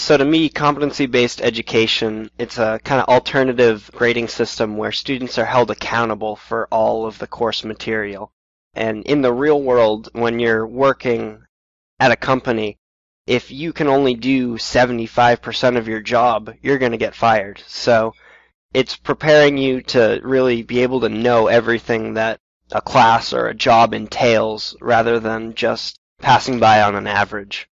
So to me, competency-based education, it's a kind of alternative grading system where students are held accountable for all of the course material. And in the real world, when you're working at a company, if you can only do 75% of your job, you're going to get fired. So it's preparing you to really be able to know everything that a class or a job entails rather than just passing by on an average.